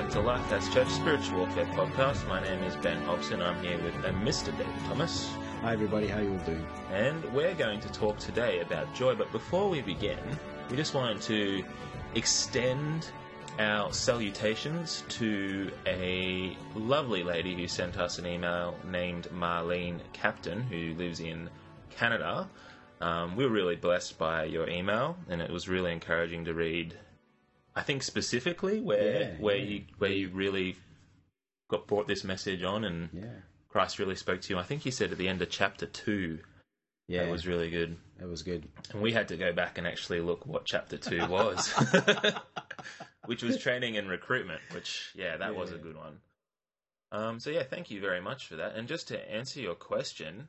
back to Lifehouse Church Spiritual Warfare Podcast. My name is Ben Hobson. I'm here with uh, Mr. David Thomas. Hi everybody, how you all doing? And we're going to talk today about joy. But before we begin, we just wanted to extend our salutations to a lovely lady who sent us an email named Marlene Captain, who lives in Canada. Um, we were really blessed by your email, and it was really encouraging to read. I think specifically where Yeah, where yeah. you where you really got brought this message on, and Yeah, Christ really spoke to you. I think you said at the end of chapter two yeah, it was really good. It was good. And we had to go back and actually look what chapter two was, which was training and recruitment. Which, yeah, that was a good one. Um, so yeah, thank you very much for that. And just to answer your question,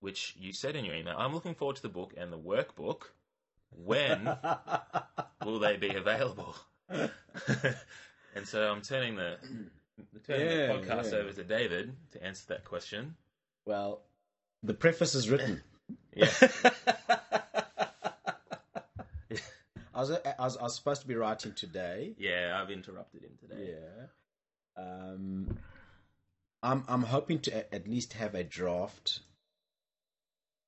which you said in your email, I'm looking forward to the book and the workbook. When will they be available? and so I'm turning the turning Yeah, the podcast yeah. over to David to answer that question. well, the preface is written. Yeah. I was, I was I was supposed to be writing today. Yeah, I've interrupted him today. Yeah. Um, I'm I'm hoping to at least have a draft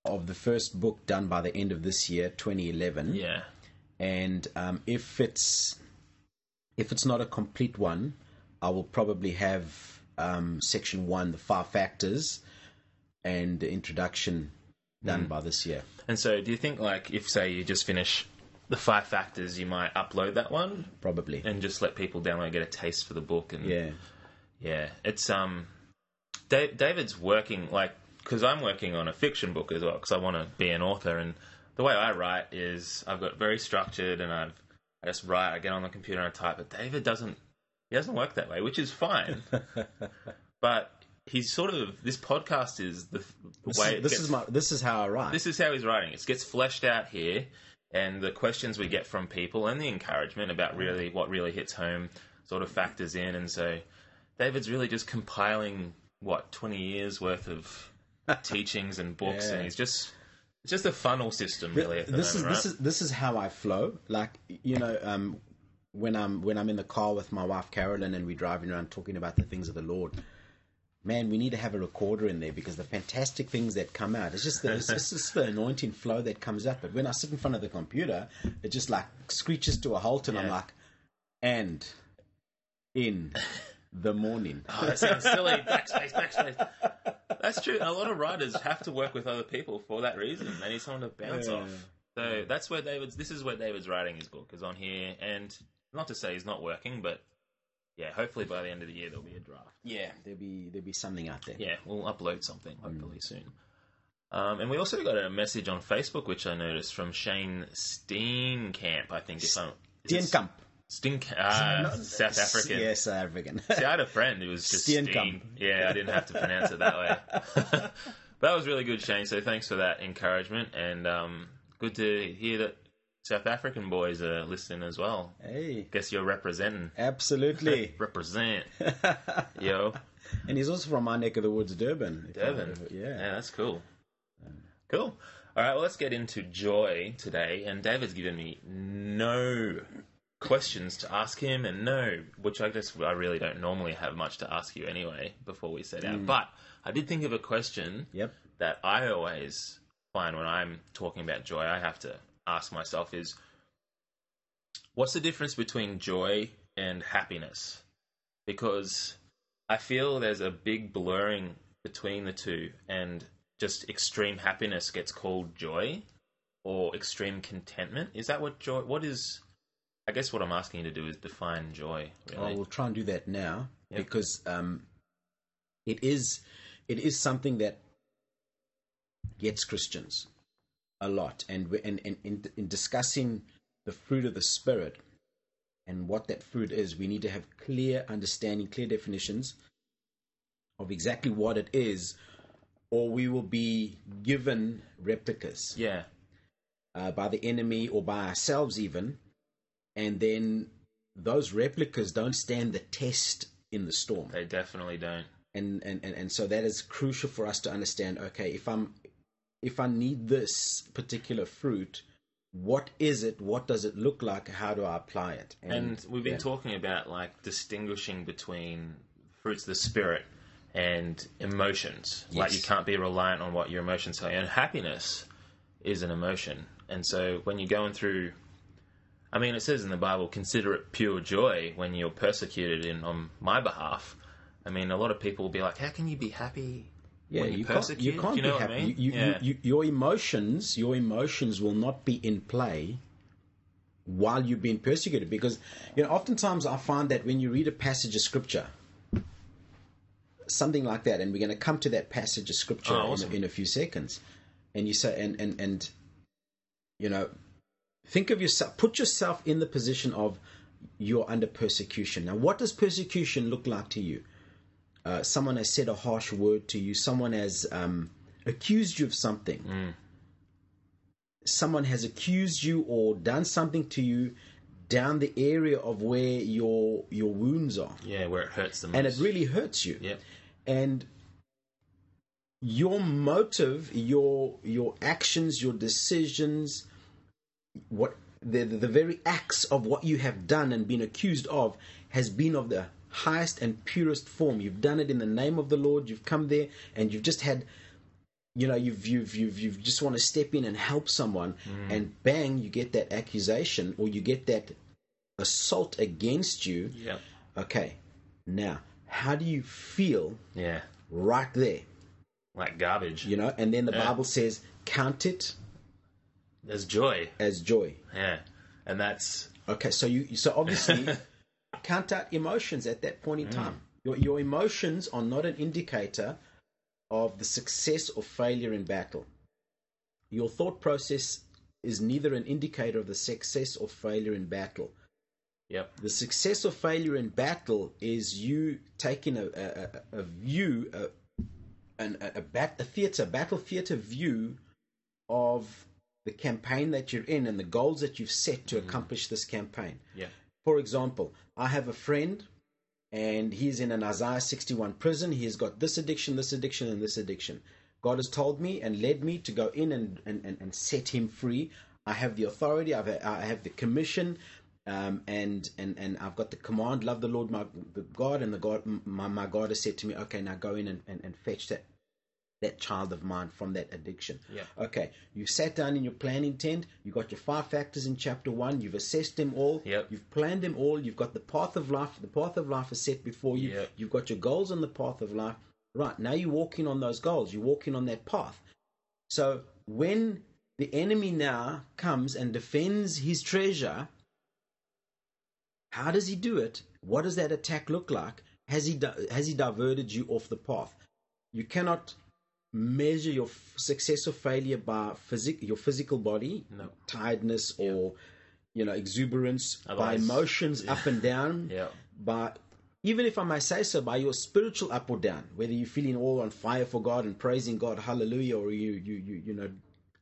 of the first book done by the end of this year, 2011. Yeah. and um, if it's if it's not a complete one, I will probably have um, section one, the five factors, and the introduction done by this year. And so, do you think, like, if say you just finish the five factors, you might upload that one Probably, and just let people download, get a taste for the book, and yeah, yeah, it's um, da- David's working like because I'm working on a fiction book as well because I want to be an author, and the way I write is I've got very structured, and I've I just write, I get on the computer and I type, but David doesn't. He doesn't work that way, which is fine. but he's sort of this podcast is the, the this, way is, this gets- is my this is how I write. this is how he's writing. It gets fleshed out here, and the questions we get from people and the encouragement about mm. really what really hits home sort of factors in. And so, David's really just compiling what twenty years worth of teachings and books, Yeah. and he's just it's just a funnel system, really. This is moment, this is this is how I flow. Like you know, um, when I'm when I'm in the car with my wife Carolyn and we're driving around talking about the things of the Lord. Man, we need to have a recorder in there because the fantastic things that come out. It's just the, it's, it's just the anointing flow that comes out. But when I sit in front of the computer, it just like screeches to a halt, and I'm like, and in the morning. Oh, that sounds silly. Backspace, backspace. That's true. A lot of writers have to work with other people for that reason. They need someone to bounce Yeah. off. So that's where David's. This is where David's writing his book is on here, and not to say he's not working, but yeah, hopefully by the end of the year there'll be a draft. Yeah, there'll be there'll be something out there. Yeah, we'll upload something hopefully soon. Um, and we also got a message on Facebook, which I noticed from Shane Steenkamp. I think if I'm is it Steenkamp. Steenk, ah, South African. Yes, South African. See, I had a friend who was just Steenkamp. Steen. Yeah, I didn't have to pronounce it that way. but that was really good, Shane. So thanks for that encouragement, and um, good to hear that South African boys are listening as well. hey, Guess you're representing. absolutely. Represent, yo, and he's also from my neck of the woods, Durban. I- yeah. yeah, that's cool. Cool. All right, well, let's get into joy today. And David's given me no questions to ask him, and no, which I guess I really don't normally have much to ask you anyway before we set out. Mm. But I did think of a question Yep. that I always find when I'm talking about joy, I have to ask myself is what's the difference between joy and happiness? Because I feel there's a big blurring between the two, and just extreme happiness gets called joy or extreme contentment. Is that what joy? What is? I guess what I'm asking you to do is define joy. Well, Really, we'll try and do that now Yep. because um, it is it is something that gets Christians a lot, and we- and, and in, in discussing the fruit of the spirit and what that fruit is, we need to have clear understanding, clear definitions of exactly what it is, or we will be given replicas yeah, uh, by the enemy or by ourselves even, and then those replicas don't stand the test in the storm. they definitely don't. And, and, and, and so that is crucial for us to understand. Okay, if I'm if I need this particular fruit, what is it? What does it look like? How do I apply it? And we've been yeah. talking about like distinguishing between fruits of the spirit and emotions. Like you can't be reliant on what your emotions tell you. And happiness is an emotion. And so when you're going through I mean, it says in the Bible, consider it pure joy when you're persecuted in on my behalf. I mean, a lot of people will be like, "How can you be happy Yeah, you can't, persecuted?" you can't you know be happy. I mean? You, you, yeah. you, your emotions, your emotions will not be in play while you're being persecuted. Because you know, oftentimes I find that when you read a passage of scripture, something like that, and we're going to come to that passage of scripture Oh, awesome. in, a, in a few seconds, and you say, and and and you know, think of yourself, put yourself in the position of you're under persecution. Now, what does persecution look like to you? uh, someone has said a harsh word to you, someone has um, accused you of something, someone has accused you or done something to you down the area of where your your wounds are, yeah, where it hurts the most. and it really hurts you. Yep. And your motive, your your actions, your decisions, what the, the the very acts of what you have done and been accused of has been of the highest and purest form. You've done it in the name of the Lord. You've come there and you've just had you know you've you've you've you've just want to step in and help someone mm. and bang you get that accusation or you get that assault against you Yeah. okay now how do you feel Yeah. right there Like garbage. you know and then the Yeah. bible says count it There's joy. as joy Yeah. And that's okay so you so obviously count out emotions at that point in mm. time your, your emotions are not an indicator of the success or failure in battle your thought process is neither an indicator of the success or failure in battle yep. the success or failure in battle is you taking a, a, a- view, a, an, a, a, bat, a theater, battle theater view of the campaign that you're in and the goals that you've set to accomplish this campaign. Yeah. For example, I have a friend and he's in an Isaiah 61 prison. He's got this addiction, this addiction, and this addiction. God has told me and led me to go in and, and, and, and set him free. I have the authority, I've, I have the commission, um, and, and, and I've got the command love the Lord my the God, and the God my, my God has said to me, okay, now go in and, and, and fetch that that child of mine from that addiction. Yeah. Okay, you sat down in your planning tent. You got your five factors in chapter one. You've assessed them all. Yep. You've planned them all. You've got the path of life. The path of life is set before you. Yep. You've got your goals on the path of life. Right now, you're walking on those goals. You're walking on that path. So when the enemy now comes and defends his treasure, how does he do it? What does that attack look like? Has he di- has he diverted you off the path? You cannot measure your f- success or failure by physic- your physical body, No. tiredness or you know exuberance, by Otherwise- emotions up and down, Yeah. by even if I may say so, by your spiritual up or down, whether you're feeling all on fire for God and praising God, hallelujah, or you you you you know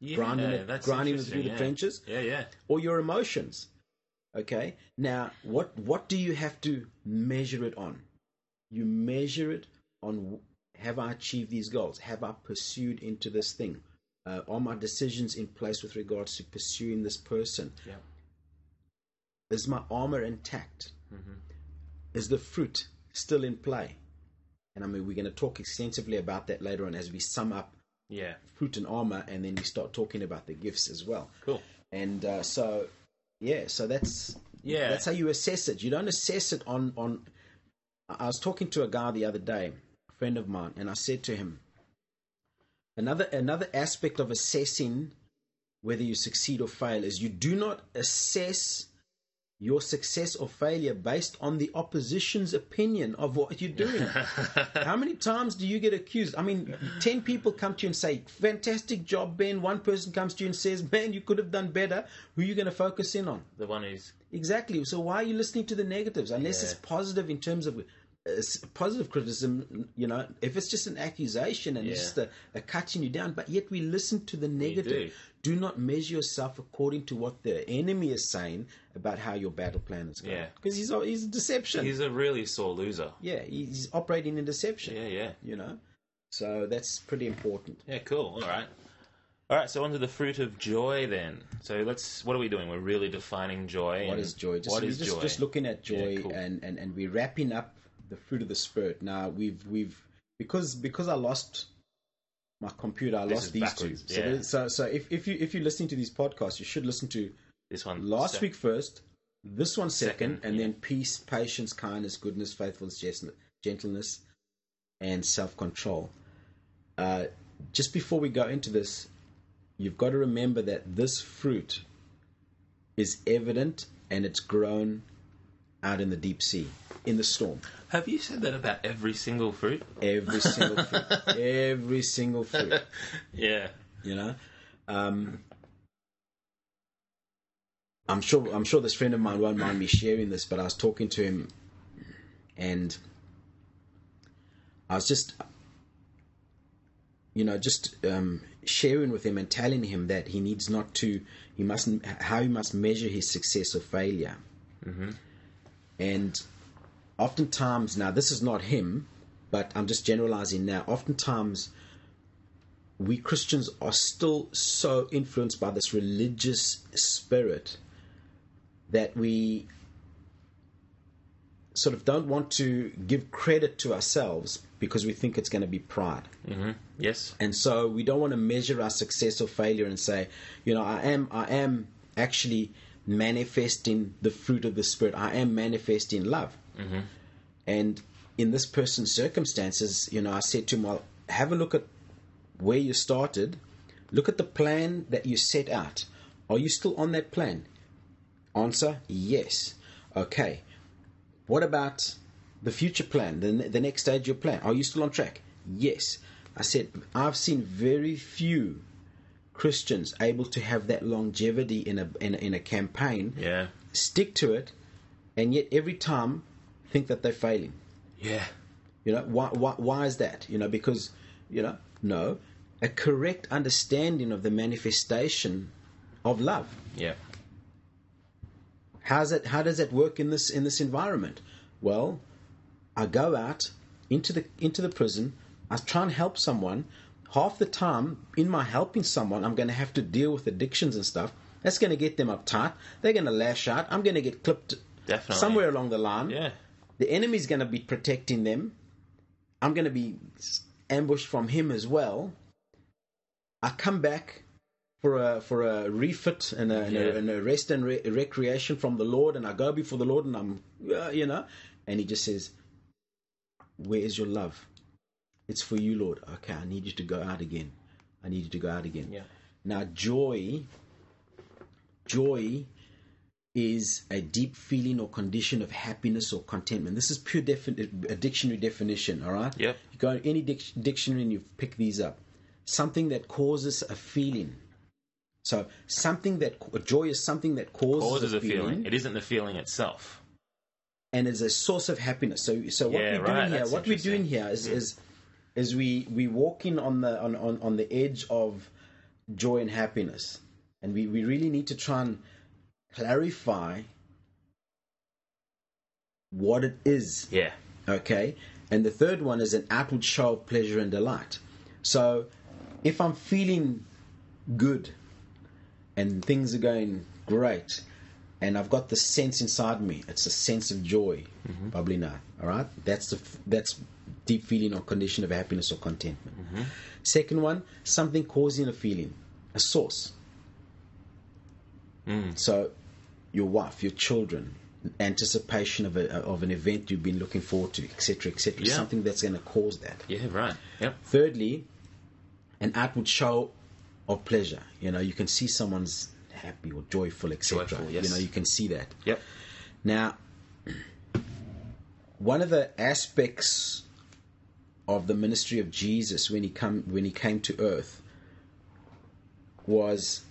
Yeah, grinding it, grinding it through the trenches, Yeah, yeah. or your emotions. Okay, now what what do you have to measure it on? You measure it on have I achieved these goals? Have I pursued into this thing? Uh, are my decisions in place with regards to pursuing this person? Yeah. Is my armor intact? Mm-hmm. Is the fruit still in play? And I mean, we're going to talk extensively about that later on as we sum up Yeah. fruit and armor, and then we start talking about the gifts as well. Cool. And uh, so, yeah, so that's Yeah. that's how you assess it. You don't assess it on on. I was talking to a guy the other day, friend of mine, and I said to him, another another aspect of assessing whether you succeed or fail is you do not assess your success or failure based on the opposition's opinion of what you're doing. How many times do you get accused? I mean, 10 people come to you and say, Fantastic job, Ben. One person comes to you and says, Man, you could have done better. Who are you going to focus in on? The one who's Exactly. So why are you listening to the negatives? Unless Yeah. it's positive in terms of positive criticism, you know, if it's just an accusation and it's Yeah. just a, a cutting you down, but yet we listen to the negative. Do. not measure yourself according to what the enemy is saying about how your battle plan is going. Yeah. Because he's, a- he's a deception. he's a really sore loser. yeah, he's operating in deception, Yeah, yeah. you know. So that's pretty important. Yeah, cool. All right. All right, so onto the fruit of joy then. So let's. What are we doing? We're really defining joy. What is joy? Just, what just, joy? just looking at joy Yeah, cool. and, and, and we're wrapping up the fruit of the spirit. Now we've we've because because I lost my computer, I This lost these backwards, two. So, yeah. so so if, if you if you're listening to these podcasts, you should listen to this one last week first, this one second, Second, and yeah. then peace, patience, kindness, goodness, faithfulness, gentleness- gentleness, and self control. Uh, just before we go into this, you've got to remember that this fruit is evident and it's grown out in the deep sea, in the storm. Have you said that about every single fruit? Every single fruit, every single fruit. Yeah. you know um i'm sure i'm sure this friend of mine won't mind me sharing this but i was talking to him and i was just you know just um sharing with him and telling him that he needs not to he mustn't how he must measure his success or failure and oftentimes now this is not him but i'm just generalizing now oftentimes we Christians are still so influenced by this religious spirit that we sort of don't want to give credit to ourselves because we think it's going to be pride. hmm Yes. And so we don't want to measure our success or failure and say, you know, I am I am actually manifesting the fruit of the spirit. I am manifesting love. Mm-hmm. And in this person's circumstances, you know, I said to him, well, have a look at where you started. Look at the plan that you set out. Are you still on that plan? Answer: Yes. Okay. What about the future plan, the, the next stage of your plan? Are you still on track? Yes. I said, I've seen very few Christians able to have that longevity in a, in a, in a campaign, Yeah. stick to it, and yet every time think that they're failing. Yeah. You know, why, why, why is that? You know, because, you know, no, a correct understanding of the manifestation of love. Yeah. How's it, how does that work in this in this environment? Well, I go out into the into the prison. I try and help someone. Half the time, in my helping someone, I'm going to have to deal with addictions and stuff. That's going to get them uptight. They're going to lash out. I'm going to get clipped Definitely. somewhere along the line. Yeah. The enemy's going to be protecting them. I'm going to be ambushed from him as well. I come back for a for a refit and a, and Yeah. a, and a rest and re- recreation from the Lord, and I go before the Lord, and I'm uh, you know, and He just says, "Where is your love? It's for you, Lord. Okay, I need you to go out again. I need you to go out again. Yeah. Now, joy, joy is a deep feeling or condition of happiness or contentment. This is pure defi- a dictionary definition, all right? Yep. You go to any dic- dictionary and you pick these up. Something that causes a feeling. So, something that joy is something that causes, Causes a, a feeling. feeling It isn't the feeling itself. and is a source of happiness. So, so what Yeah, we're right, doing here, that's what we're doing here is, is, is we we walk in on the on, on, on the edge of joy and happiness, and we, we really need to try and clarify what it is. Yeah. Okay, and the third one is an outward show of pleasure and delight. So, if I'm feeling good and things are going great, and I've got the sense inside me, it's a sense of joy, mm-hmm. now. All right, that's the that's deep feeling or condition of happiness or contentment. Mm-hmm. Second one, something causing a feeling, a source. Mm. So, your wife, your children, anticipation of a of an event you've been looking forward to, etc., etc. Yeah. Something that's going to cause that. Yeah. Right. Yep. Thirdly, an outward show of pleasure. You know, you can see someone's happy or joyful, etc. Yes. You know, you can see that. Yep. Now, one of the aspects of the ministry of Jesus when he come when he came to earth was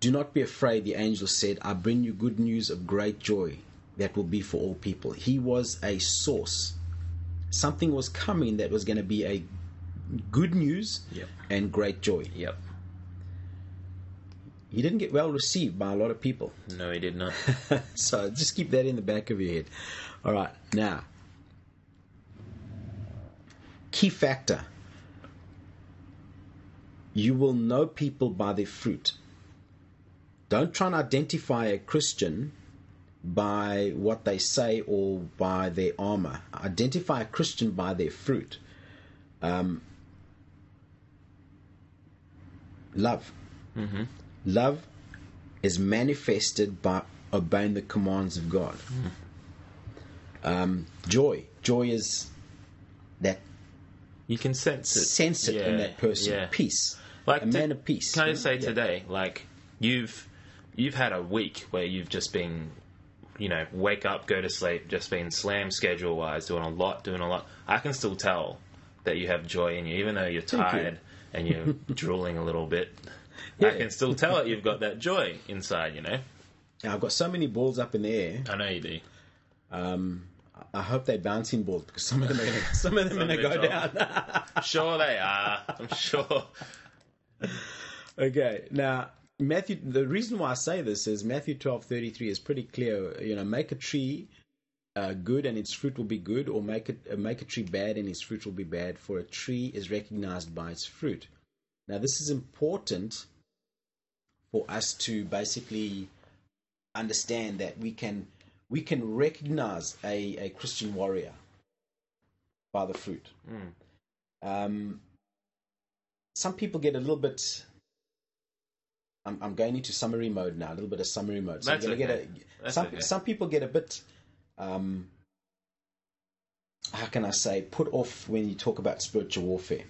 do not be afraid the angel said i bring you good news of great joy that will be for all people he was a source something was coming that was going to be a good news Yep. and great joy Yep. He didn't get well received by a lot of people No, he did not. so just keep that in the back of your head. All right, now, key factor you will know people by their fruit. Don't try and identify a Christian by what they say or by their armor. Identify a Christian by their fruit. Um, love. Love is manifested by obeying the commands of God. Um, joy. Joy is that You can sense it. sense it in that person. yeah. Peace. Like a to- man of peace. Can I say Yeah. today, like you've you've had a week where you've just been, you know, wake up, go to sleep, just been slammed schedule wise, doing a lot, doing a lot. I can still tell that you have joy in you, even though you're Thank you. tired and you're drooling a little bit. Yeah. I can still tell that you've got that joy inside. You know, Now, I've got so many balls up in the air. I know you do. I hope they're bouncing balls because some of them are gonna, some of them are going to go down. Sure, they are. I'm sure. okay, now Matthew. The reason why I say this is Matthew twelve thirty three is pretty clear. You know, make a tree uh, good and its fruit will be good, or make it uh, make a tree bad and its fruit will be bad. For a tree is recognized by its fruit. Now, this is important for us to basically understand that we can we can recognize a, a Christian warrior by the fruit. Um, some people get a little bit. I'm, I'm going into summary mode now, a little bit of summary mode. So That's okay. get a, That's some okay. some people get a bit. Um, how can I say put off when you talk about spiritual warfare?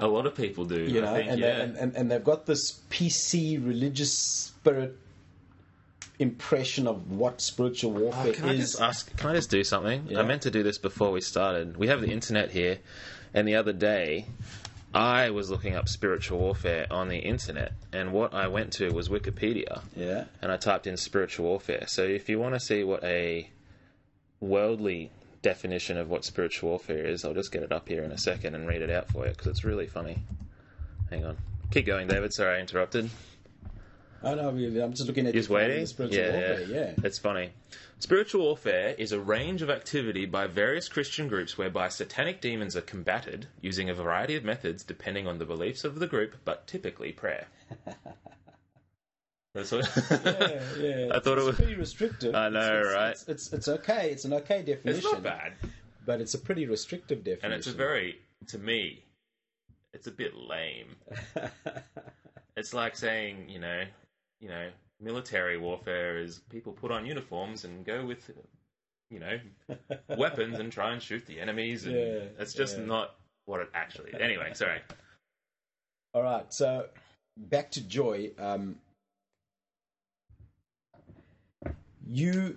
A lot of people do. You know, I think, and, yeah. and, and and they've got this PC religious spirit impression of what spiritual oh, warfare Oh, can I is. just ask? Can I just do something? Yeah. I meant to do this before we started. We have the internet here, and the other day, I was looking up spiritual warfare on the internet, and what I went to was Wikipedia, yeah, and I typed in spiritual warfare. So if you want to see what a worldly definition of what spiritual warfare is, I'll just get it up here in a second and read it out for you because it's really funny. Hang on. Keep going, David. Sorry, I interrupted. Oh, I know. I'm just looking at finding waiting? the spiritual warfare. Yeah, It's funny. Spiritual warfare is a range of activity by various Christian groups whereby satanic demons are combated using a variety of methods depending on the beliefs of the group, but typically prayer. That's what yeah, yeah. I thought it was- pretty restrictive. I know, It's- it's, right? It's, it's it's okay. It's an okay definition. It's not bad. but it's a pretty restrictive definition. And it's a very, to me, it's a bit lame. It's like saying, you know, you know, military warfare is people put on uniforms and go with, you know, weapons and try and shoot the enemies. And Yeah, it's just yeah. not what it actually. Is. Anyway, sorry. All right, so back to joy. Um, you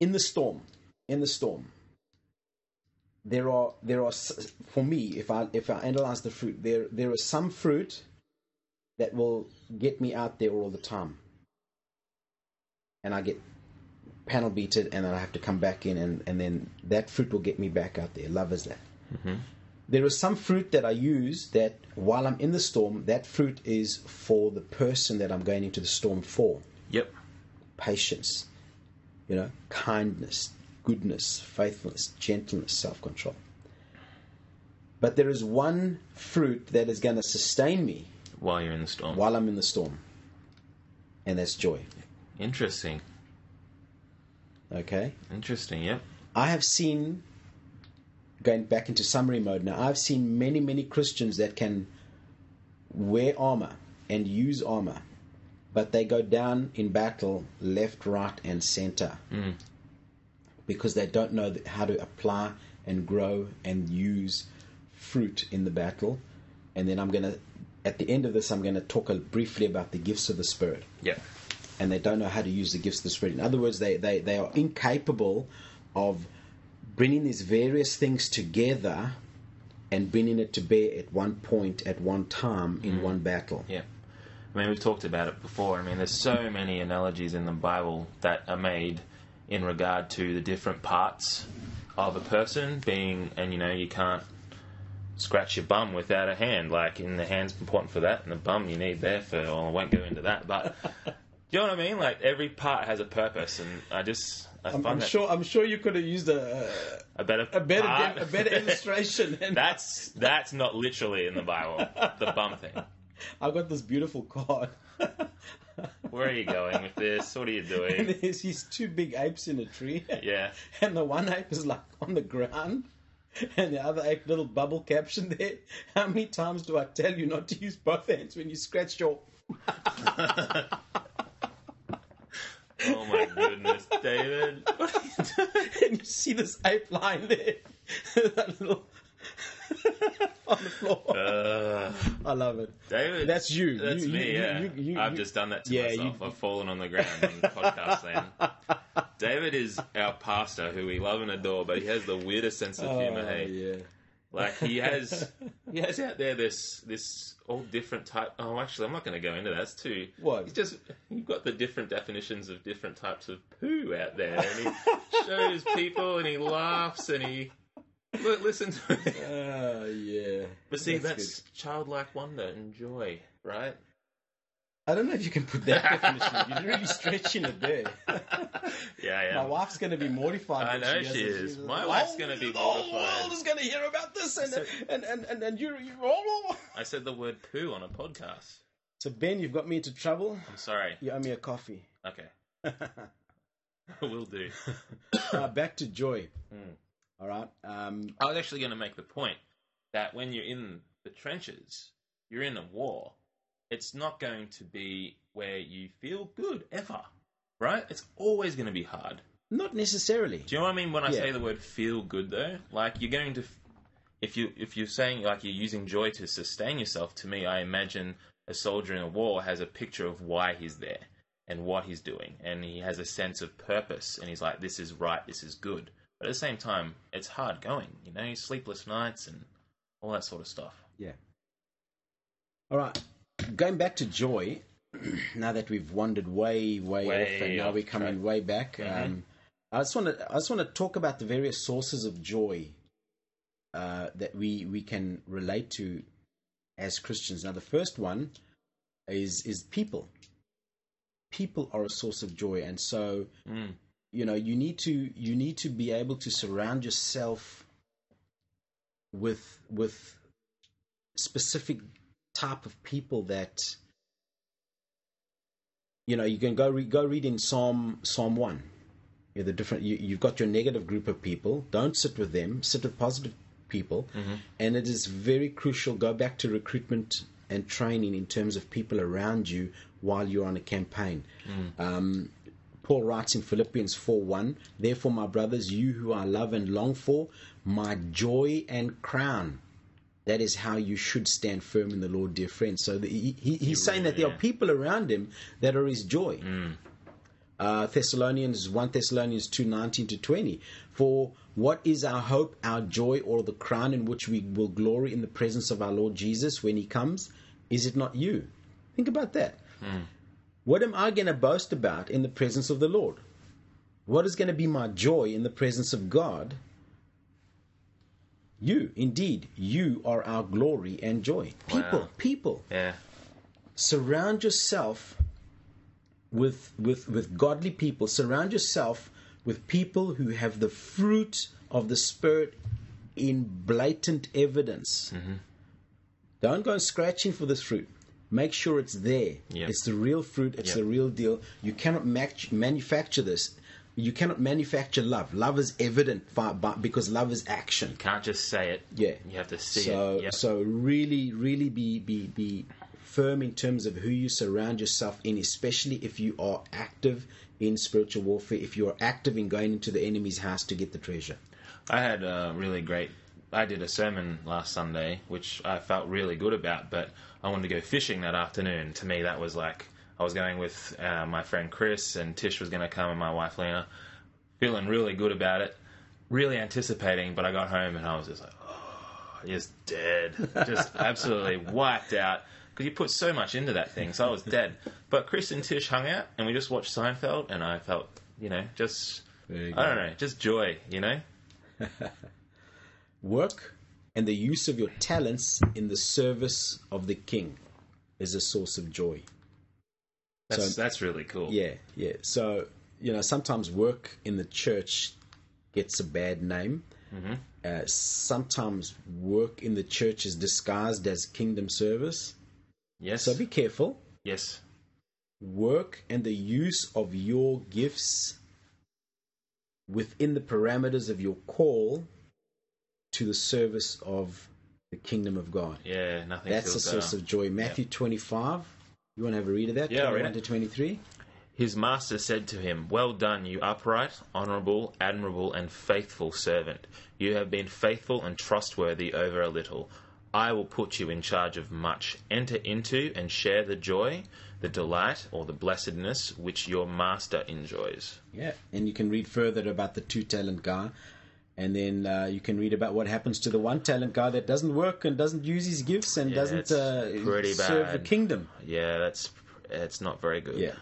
in the storm, in the storm. There are there are for me if I if I analyze the fruit there there is some fruit that will get me out there all the time, and I get panel beated and then I have to come back in and and then that fruit will get me back out there. Love is that mm-hmm. there is some fruit that I use that while I'm in the storm, that fruit is for the person that I'm going into the storm for. Yep. Patience, you know, kindness, goodness, faithfulness, gentleness, self control. But there is one fruit that is going to sustain me While you're in the storm. while I'm in the storm, and that's joy. Interesting. Okay? Interesting. Yep. I have seen, going back into summary mode now, I've seen many, many Christians that can wear armor and use armor, but they go down in battle left, right, and center mm. because they don't know how to apply and grow and use fruit in the battle. And then I'm going to, at the end of this, I'm going to talk briefly about the gifts of the Spirit Yeah. and they don't know how to use the gifts of the Spirit. In other words, they, they, they are incapable of bringing these various things together and bringing it to bear at one point, at one time, in mm. one battle. Yeah. I mean, we've talked about it before. I mean, there's so many analogies in the Bible that are made in regard to the different parts of a person being, and you know, you can't scratch your bum without a hand. Like, in the hand's important for that, and the bum you need there for. Well, I won't go into that, but. Do you know what I mean? Like every part has a purpose, and I just I that sure. I'm sure you could have used a a better a better part- a better illustration. That's that's not literally in the Bible. The bum thing. I got this beautiful card. Where are you going with this? What are you and doing? there's these two big apes in a tree. Yeah. And the one ape is like on the ground. And the other ape, little bubble caption there. How many times do I tell you not to use both hands when you scratch your. Oh my goodness, David. What are you doing? and you see this ape lying there. that little. on the floor. Uh, I love it. David. That's you. That's You- me, you- yeah. you- I've just done that to Yeah, myself. I've fallen on the ground on the podcast land. David is our pastor who we love and adore, but he has the weirdest sense of humor, Oh, hey? yeah. Like he has he has out there this this all different type oh actually I'm not gonna go into that. It's too What? He's just you've got the different definitions of different types of poo out there and he shows people and he laughs and he look listen to it. Oh, yeah. But see That's that's, childlike wonder and joy, right? I don't know if you can put that definition. You're really stretching it there. Yeah, yeah. My wife's going to be mortified. I know hears she is. She's My wife's "Oh, gonna be mortified. The whole mortified." world is going to hear about this, and So- and, and, and, and you you. Oh. I said the word poo on a podcast. So Ben, you've got me into trouble. I'm sorry. You owe me a coffee. Okay. I will do. uh, back to joy. Hmm. All right. Um, I was actually going to make the point that when you're in the trenches, you're in a war. It's not going to be where you feel good ever, right? It's always going to be hard. not necessarily. Do you know what I mean when I Yeah. say the word feel good though? Like you're going to if you if you're saying like you're using joy to sustain yourself, to me I imagine a soldier in a war has a picture of why he's there and what he's doing and he has a sense of purpose and he's like this is right, this is good. But at the same time, it's hard going, you know, sleepless nights and all that sort of stuff. Yeah. All right. Going back to joy. now that we've wandered way, way, Way off, and now off we're coming track. way back. Um, I just want to, I just want to talk about the various sources of joy uh, that we we can relate to as Christians. Now, the first one is is people. People are a source of joy, and so Mm. You know you need to you need to be able to surround yourself with with specific type of people that you know you can go re- go read in psalm psalm 1 You're the different you, you've got your negative group of people. Don't sit with them. Sit with positive people. And it is very crucial. Go back to recruitment and training in terms of people around you while you're on a campaign. Um, Paul writes in Philippians 4 1, Therefore, my brothers, you who I love and long for, my joy and crown. That is how you should stand firm in the Lord, dear friends. So the, he, he, he's saying that there are people around him that are his joy. Uh, Thessalonians 1 Thessalonians 2 19 to 20. For what is our hope, our joy, or the crown in which we will glory in the presence of our Lord Jesus when he comes? Is it not you? Think about that. What am I going to boast about in the presence of the Lord? What is going to be my joy in the presence of God? You, indeed, you are our glory and joy. People, Wow. people, Yeah. surround yourself with with with godly people. Surround yourself with people who have the fruit of the spirit in blatant evidence. Mm-hmm. Don't go scratching for this fruit. Make sure it's there. Yep. It's the real fruit. It's Yep. the real deal. You cannot match, manufacture this. You cannot manufacture love. Love is evident by, by, because love is action. Can't just say it. Yeah. You have to see so, it. Yep. So really, really be, be, be firm in terms of who you surround yourself in, especially if you are active in spiritual warfare, if you are active in going into the enemy's house to get the treasure. I had a really great. I did a sermon last Sunday, which I felt really good about, but I wanted to go fishing that afternoon. To me, that was like I was going with uh, my friend Chris, and Tish was going to come, and my wife Lena. Feeling really good about it, really anticipating, but I got home and I was just like, oh, just dead, just absolutely wiped out. Because you put so much into that thing, so I was dead. But Chris and Tish hung out, and we just watched Seinfeld, and I felt, you know, just I don't know, just joy, you know. Work and the use of your talents in the service of the king is a source of joy. That's So- that's really cool. Yeah, yeah. So you know, sometimes work in the church gets a bad name. Uh, sometimes work in the church is disguised as kingdom service. Yes. So be careful. yes. Work and the use of your gifts within the parameters of your call to the service of the kingdom of God. Yeah. Nothing. That's a source of joy. Matthew 25. You want to have a read of that? Yeah, I'll read it. to 23. His master said to him, Well done, you upright, honourable, admirable, and faithful servant. You have been faithful and trustworthy over a little. I will put you in charge of much. Enter into and share the joy, the delight, or the blessedness which your master enjoys. Yeah, and you can read further about the two talent guy, and then uh, you can read about what happens to the one talent guy that doesn't work and doesn't use his gifts and Yeah, doesn't uh, serve the kingdom. Yeah, that's it's not very good. Yeah,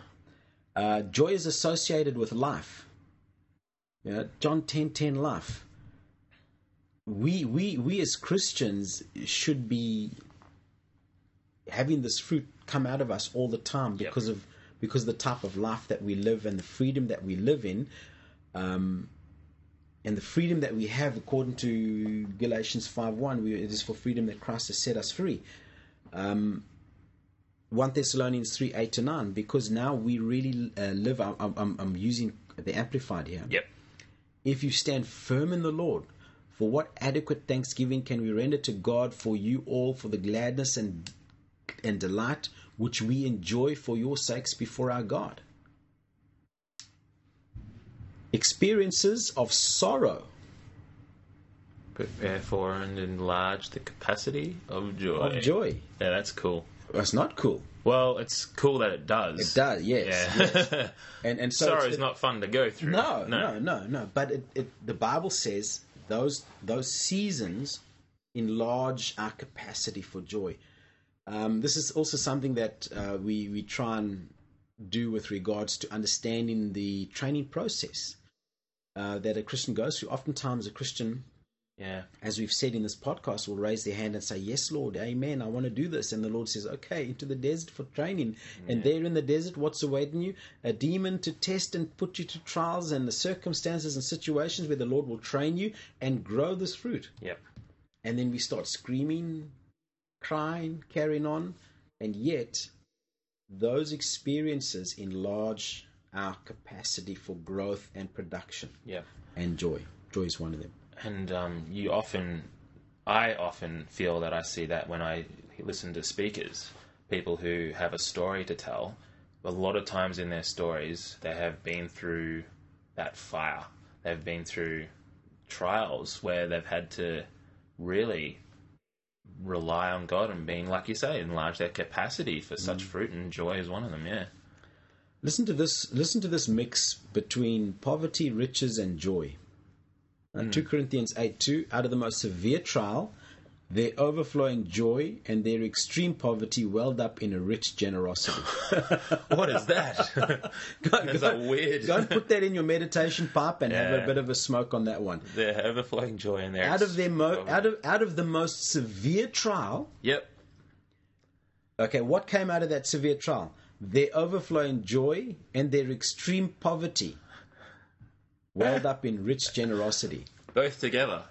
uh, joy is associated with life. Yeah, John ten ten life. We we we as Christians should be having this fruit come out of us all the time Yep. because of because of the type of life that we live and the freedom that we live in. Um, and the freedom that we have, according to Galatians 5.1, we, it is for freedom that Christ has set us free. Um, 1 Thessalonians 3 8 to 9, because now we really uh, live, I'm, I'm, I'm using the Amplified here. Yep. If you stand firm in the Lord, for what adequate thanksgiving can we render to God for you all for the gladness and and delight which we enjoy for your sakes before our God? Experiences of sorrow Prepare for and enlarge the capacity of joy. of joy. Yeah, that's cool. That's not cool. Well, it's cool that it does. It does, yes. Yeah. yes. And and so Sorrow is not fun to go through. No, no, no, no. But it, it, the Bible says those those seasons enlarge our capacity for joy. Um, this is also something that uh, we we try and do with regards to understanding the training process uh, that a Christian goes through. Oftentimes, a Christian Yeah. as we've said in this podcast, will raise their hand and say, Yes, Lord, Amen, I want to do this. And the Lord says, Okay, into the desert for training. And there in the desert, what's awaiting you? A demon to test and put you to trials and the circumstances and situations where the Lord will train you and grow this fruit. Yep. And then we start screaming, crying, carrying on. And yet, those experiences enlarge our capacity for growth and production Yeah. and joy. Joy is one of them. And um, you often, I often feel that I see that when I listen to speakers, people who have a story to tell. A lot of times in their stories, they have been through that fire. They've been through trials where they've had to really rely on God and being, like you say, enlarge their capacity for such fruit, and joy is one of them. Yeah. Listen to this. Listen to this mix between poverty, riches, and joy. Uh, Two Corinthians eight two. Out of the most severe trial, their overflowing joy and their extreme poverty welled up in a rich generosity. what is that? go, That's go- weird. go and put that in your meditation pipe and have a bit of a smoke on that one. Their overflowing joy and their Out of their mo- out of out of the most severe trial. Yep. Okay, what came out of that severe trial? Their overflowing joy and their extreme poverty welled up in rich generosity. Both together.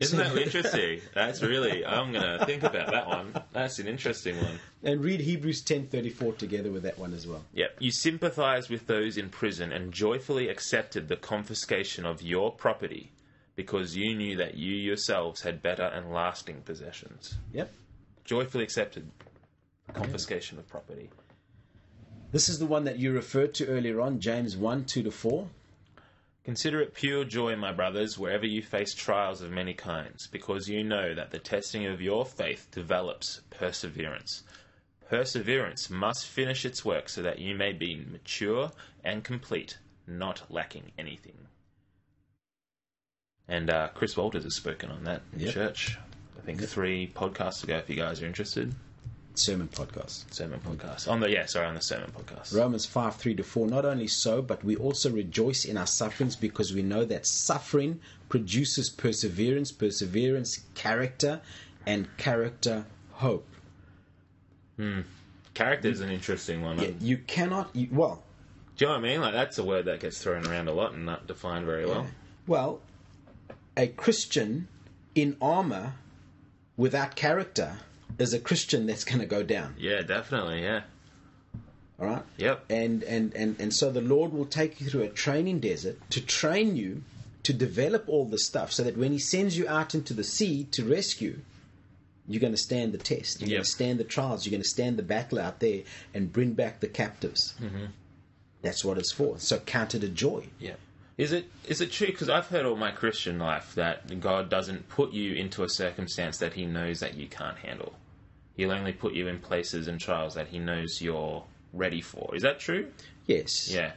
Isn't that interesting? That's really. I'm gonna think about that one. That's an interesting one. And read Hebrews 10:34 together with that one as well. Yep. You sympathized with those in prison and joyfully accepted the confiscation of your property because you knew that you yourselves had better and lasting possessions. Yep. Joyfully accepted confiscation of property. This is the one that you referred to earlier on, James 1 2 to 4. Consider it pure joy, my brothers, wherever you face trials of many kinds, because you know that the testing of your faith develops perseverance. Perseverance must finish its work so that you may be mature and complete, not lacking anything. And uh, Chris Walters has spoken on that in Yep. church, I think three podcasts ago, if you guys are interested. Sermon podcast. Sermon podcast. On the, yeah, sorry, on the sermon podcast. Romans 5 3 to 4. Not only so, but we also rejoice in our sufferings because we know that suffering produces perseverance, perseverance, character, and character, hope. Hmm. Character is an interesting one. Yeah, you cannot, you, well, Do you know what I mean? Like that's a word that gets thrown around a lot and not defined very well. Well, a Christian in armor without character is a Christian that's going to go down. Yeah, definitely. Yeah. All right. Yep. And and and and so the Lord will take you through a training desert to train you to develop all the stuff, so that when He sends you out into the sea to rescue, you're going to stand the test. You're Yep. going to stand the trials. You're going to stand the battle out there and bring back the captives. Mm-hmm. That's what it's for. So count it a joy. Yeah. Is it is it true? Because I've heard all my Christian life that God doesn't put you into a circumstance that He knows that you can't handle. He'll only put you in places and trials that He knows you're ready for. Is that true? Yes. Yeah.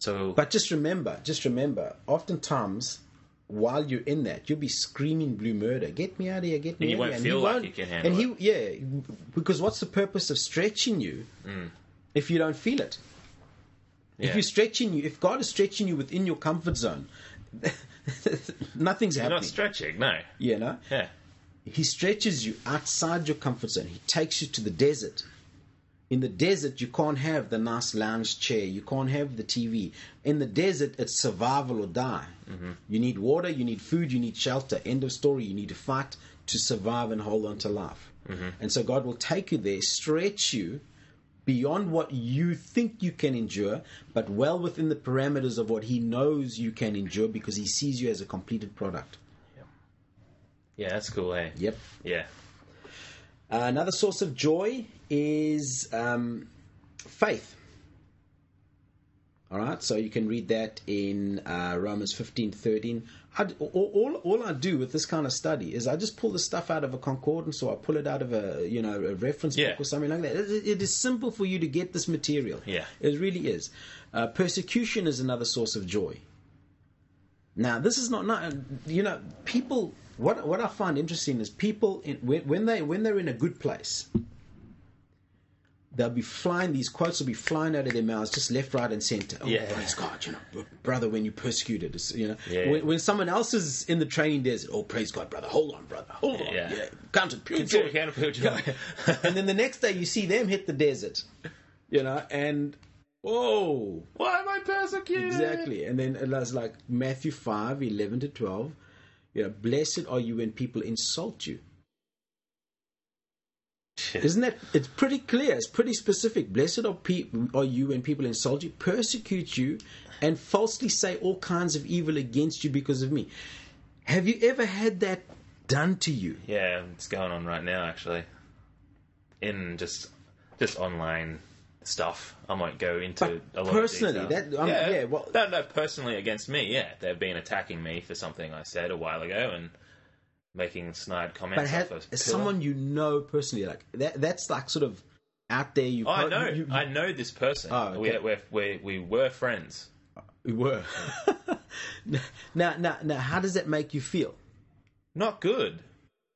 So But just remember, just remember, oftentimes while you're in that, you'll be screaming blue murder. Get me out of here, get me out of And you won't here. feel like you can handle And he yeah, because what's the purpose of stretching you if you don't feel it? Mm. yeah. If you're stretching you, if God is stretching you within your comfort zone, nothing's you're happening. not stretching, no. you know? Yeah. He stretches you outside your comfort zone. He takes you to the desert. In the desert, you can't have the nice lounge chair. You can't have the TV. In the desert, it's survival or die. Mm-hmm. You need water, you need food, you need shelter. End of story. You need to fight to survive and hold on to life. Mm-hmm. And so God will take you there, stretch you beyond what you think you can endure, but well within the parameters of what He knows you can endure because He sees you as a completed product. Yeah, that's cool, eh? Yep. Yeah. Uh, another source of joy is um, faith. All right, so you can read that in uh, Romans fifteen thirteen. I, all, all, all I do with this kind of study is I just pull the stuff out of a concordance or I pull it out of a you know a reference Yeah. book or something like that. It, it is simple for you to get this material. Yeah. it really is. Uh, persecution is another source of joy. Now, this is not, not you know, people. What what I find interesting is people in, when, when they when they're in a good place, they'll be flying. These quotes will be flying out of their mouths, just left, right, and center. Oh, Yeah. praise God, you know, brother, when you persecuted, you know, Yeah. when, when someone else is in the training desert, oh, praise God, brother, hold on, brother, hold on, Yeah. yeah, count it, pure joy. joy, count it, pure joy. and then the next day, you see them hit the desert, you know, and whoa, Why am I persecuted? Exactly. And then it was like Matthew 5, 11 to 12. You know, blessed are you when people insult you. Isn't that? It's pretty clear. It's pretty specific. Blessed are, pe- are you when people insult you, persecute you, and falsely say all kinds of evil against you because of me. Have you ever had that done to you? Yeah, it's going on right now actually. In just just online stuff. I might go into But a lot personally, of detail. that- um, yeah, well- no, no, personally against me. Yeah, they've been attacking me for something I said a while ago and making snide But comments. have, off a as someone you know personally, like that, that's like sort of out there. You, Oh, I know, you- you- I know this person. Oh, we, okay. we, we we were friends. We were. now, now, now, how does that make you feel? Not good.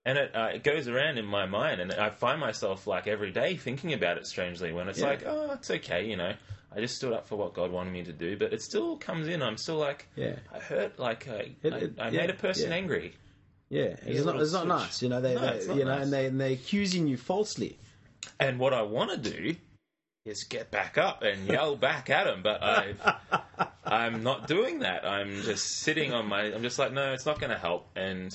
And it, uh, it goes around in my mind, and I find myself like every day thinking about it. Strangely, when it's Yeah. like, oh, it's okay, you know, I just stood up for what God wanted me to do, but it still comes in. I'm still like, Yeah. I hurt, like I, It- I, it- I yeah, made a person yeah. angry. Yeah, it's not, it's not nice, you know. They, No, they you know, nice. and they and they're accusing you falsely. And what I want to do is get back up and yell back at him, but I, I'm not doing that. I'm just sitting on my. I'm just like, no, it's not going to help. And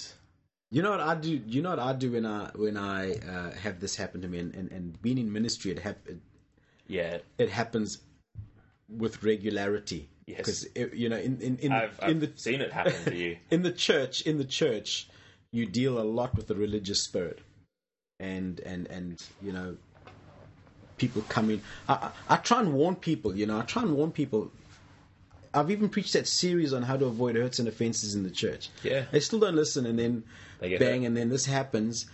You know what I do? You know what I do when I when I uh, have this happen to me, and, and, and being in ministry, it hap- it, yeah, it happens with regularity. Yes. because you know, in in in, I've, in I've the seen it happen to you. in the church, in the church, you deal a lot with the religious spirit, and and and you know, people come in. I, I, I try and warn people. You know, I try and warn people. I've even preached that series on how to avoid hurts and offenses in the church. Yeah. they still don't listen, and then bang, and then this happens.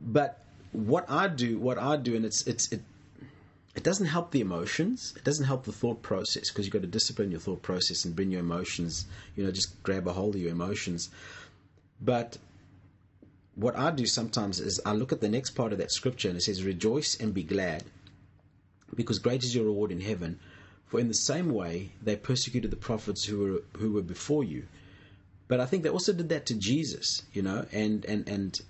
But what I do, what I do, and it's it's it. It doesn't help the emotions. It doesn't help the thought process because you've got to discipline your thought process and bring your emotions. You know, just grab a hold of your emotions. But what I do sometimes is I look at the next part of that scripture and it says, "Rejoice and be glad, because great is your reward in heaven. For in the same way they persecuted the prophets who were who were before you." But I think they also did that to Jesus. You know, and and and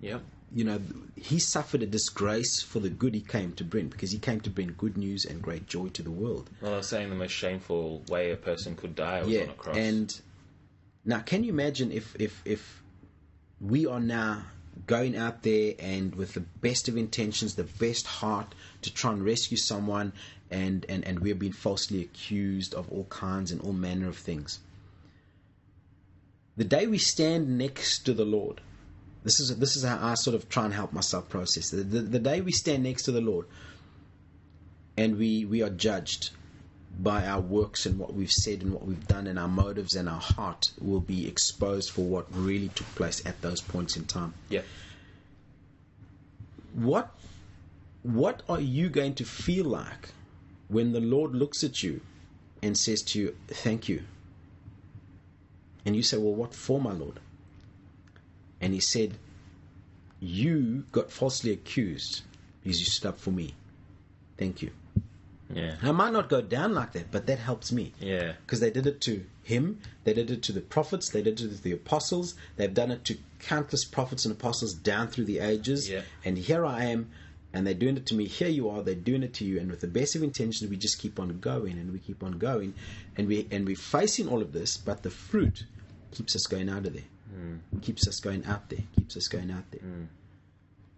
yeah, you know, he suffered a disgrace for the good he came to bring because he came to bring good news and great joy to the world. Well, I was saying the most shameful way a person could die was yeah, on a cross. and now can you imagine if if if we are now going out there and with the best of intentions, the best heart to try and rescue someone, and and and we're being falsely accused of all kinds and all manner of things. The day we stand next to the Lord, this is this is how I sort of try and help myself process. The, the, the day we stand next to the Lord, and we we are judged by our works and what we've said and what we've done and our motives and our heart will be exposed for what really took place at those points in time. yeah, What what are you going to feel like when the Lord looks at you and says to you, "Thank you." And you say, "Well, what for, my Lord?" And he said, "You got falsely accused because you stood up for me. Thank you." yeah, I might not go down like that, but that helps me. yeah, because they did it to him, they did it to the prophets, they did it to the apostles, they've done it to countless prophets and apostles down through the ages. Yeah. And here I am, and they're doing it to me. Here you are, they're doing it to you, and with the best of intentions, we just keep on going and we keep on going, and we and we're facing all of this, but the fruit keeps us going out of there, hmm. keeps us going out there, keeps us going out there. Hmm.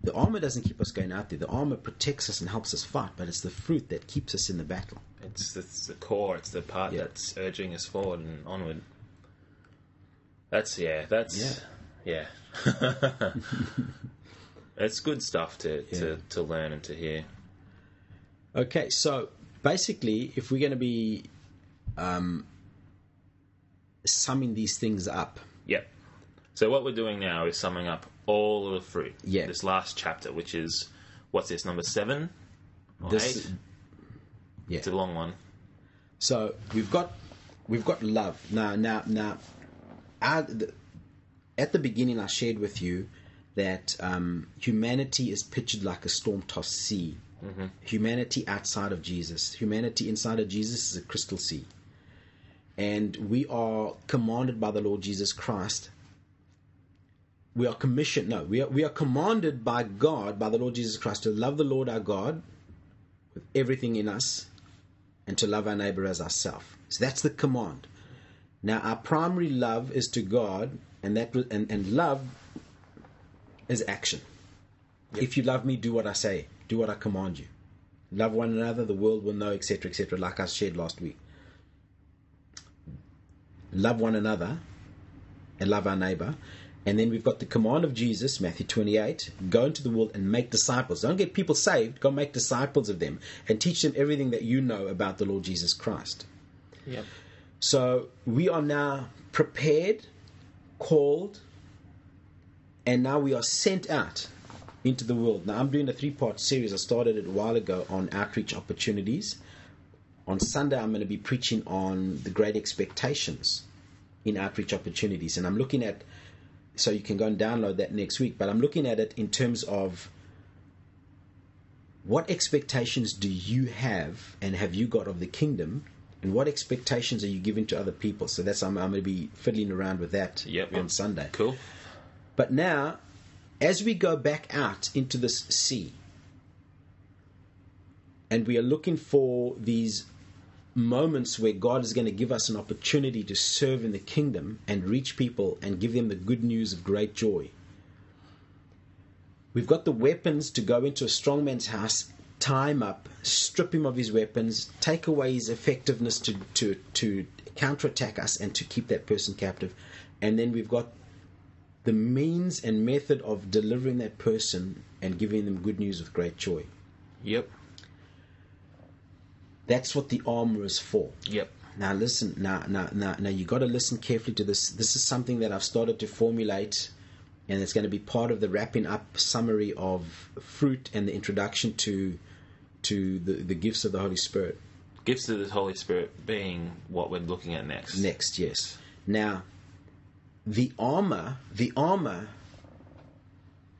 The armor doesn't keep us going out there. The armor protects us and helps us fight, but it's the fruit that keeps us in the battle. it's, it's the core. It's the part Yeah. that's urging us forward and onward. That's yeah. That's yeah. yeah. it's good stuff to, Yeah. to, to learn and to hear. Okay, so basically, if we're going to be um, summing these things up, Yep. So what we're doing now is summing up all of the fruit. Yeah. This last chapter, which is what's this number seven or This- eight? yeah. It's a long one. So we've got we've got love now. Now now, our, the, at the beginning, I shared with you that um, humanity is pictured like a storm-tossed sea. Humanity outside of Jesus, humanity inside of Jesus is a crystal sea, and we are commanded by the Lord Jesus Christ. We are commissioned. No, we are we are commanded by God, by the Lord Jesus Christ, to love the Lord our God with everything in us, and to love our neighbor as ourselves. So that's the command. Now, our primary love is to God, and that and, and love is action. If you love me, do what I say, do what I command you. Love one another, the world will know, etc., etc., like I shared last week. Love one another and love our neighbor. And then we've got the command of Jesus, Matthew 28 go into the world and make disciples. Don't get people saved, go make disciples of them and teach them everything that you know about the Lord Jesus Christ. Yep. So we are now prepared, called, and now we are sent out into the world. Now I'm doing a three part series. I started it a while ago on outreach opportunities. On Sunday, I'm going to be preaching on the great expectations in outreach opportunities. And I'm looking at, so you can go and download that next week, but I'm looking at it in terms of what expectations do you have and have you got of the kingdom and what expectations are you giving to other people so that's i'm, I'm going to be fiddling around with that Yep, on yep. sunday Cool. But now as we go back out into this sea and we are looking for these moments where God is going to give us an opportunity to serve in the kingdom and reach people and give them the good news of great joy. We've got the weapons to go into a strong man's house, tie him up, strip him of his weapons, take away his effectiveness to, to, to counterattack us and to keep that person captive. And then we've got the means and method of delivering that person and giving them good news with great joy. Yep. That's what the armor is for. Yep. Now listen, now now now now you got to listen carefully to this. This is something that I've started to formulate, and it's going to be part of the wrapping up summary of fruit and the introduction to to the, the gifts of the Holy Spirit. Gifts of the Holy Spirit being what we're looking at next. Next, yes. Now, the armor, the armor,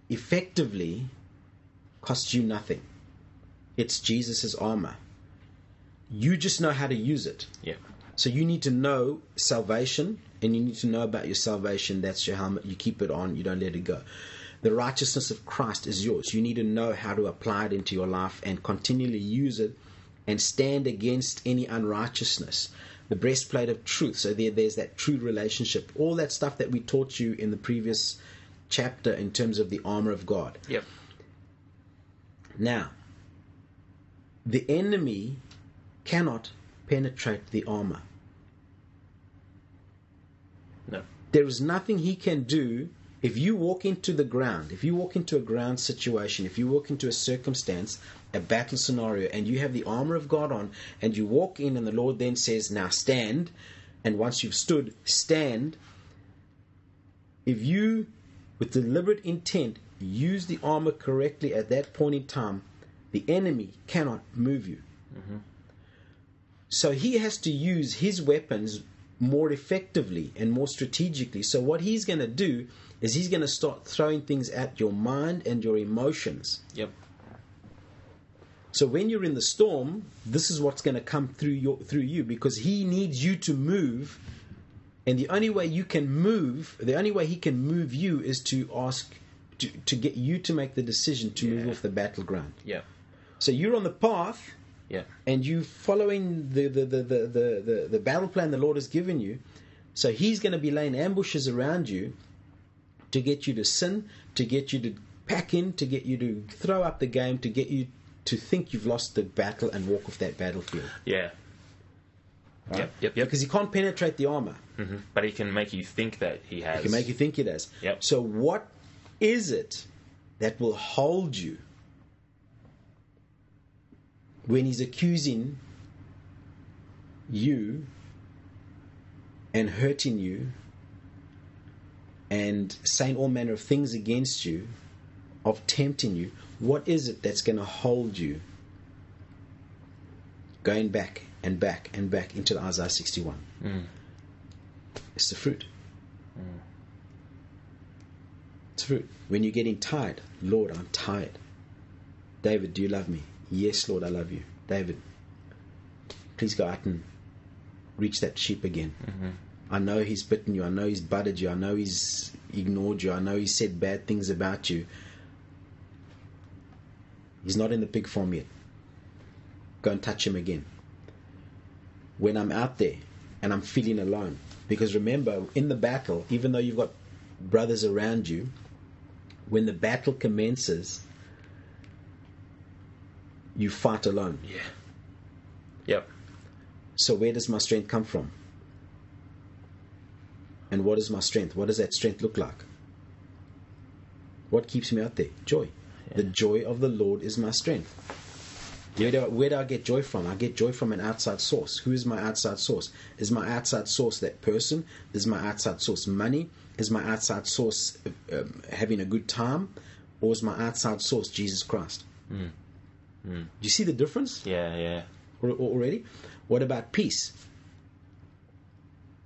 effectively costs you nothing. It's Jesus' armor. You just know how to use it. Yep. So you need to know salvation, and you need to know about your salvation. That's your helmet. You keep it on. You don't let it go. the righteousness of Christ is yours. You need to know how to apply it into your life and continually use it and stand against any unrighteousness. The breastplate of truth. So there, there's that true relationship. All that stuff that we taught you in the previous chapter in terms of the armor of God. Yep. Now, the enemy cannot penetrate the armor. No. There is nothing he can do if you walk into the ground, if you walk into a ground situation, if you walk into a circumstance, a battle scenario, and you have the armor of God on, and you walk in, and the Lord then says, Now stand, and once you've stood, stand. If you, with deliberate intent, use the armor correctly at that point in time, the enemy cannot move you. Mm-hmm. So he has to use his weapons more effectively and more strategically. So what he's going to do is he's going to start throwing things at your mind and your emotions. Yep. So when you're in the storm, this is what's going to come through your through you because he needs you to move and the only way you can move, the only way he can move you is to ask to, to get you to make the decision to move off the battleground. Yep. So you're on the path Yep. and you following the the, the, the, the, the, the battle plan the Lord has given you. So He's going to be laying ambushes around you to get you to sin, to get you to pack in, to get you to throw up the game, to get you to think you've lost the battle and walk off that battlefield. Yeah. right? Yep. Yep. Yep. Because He can't penetrate the armor. hmm But he can make you think that he has. He can make you think it does. Yep. So what is it that will hold you when he's accusing you and hurting you and saying all manner of things against you, of tempting you? What is it that's going to hold you going back and back and back into Isaiah 61? Mm. It's the fruit. Mm. It's fruit. When you're getting tired, Lord, I'm tired. David, do you love me? Yes, Lord, I love you. David, please go out and reach that sheep again. Mm-hmm. I know he's bitten you. I know he's butted you. I know he's ignored you. I know he said bad things about you. He's not in the pig farm yet. Go and touch him again. When I'm out there and I'm feeling alone, because remember, in the battle, even though you've got brothers around you, when the battle commences, you fight alone. Yeah. Yep. So where does my strength come from? And what is my strength? What does that strength look like? What keeps me out there? Joy. The joy of the Lord is my strength. Where do, I, where do I get joy from? I get joy from an outside source. Who is my outside source? Is my outside source that person? Is my outside source money? Is my outside source um, having a good time? Or is my outside source Jesus Christ? Do you see the difference? Yeah. Yeah. already. What about peace?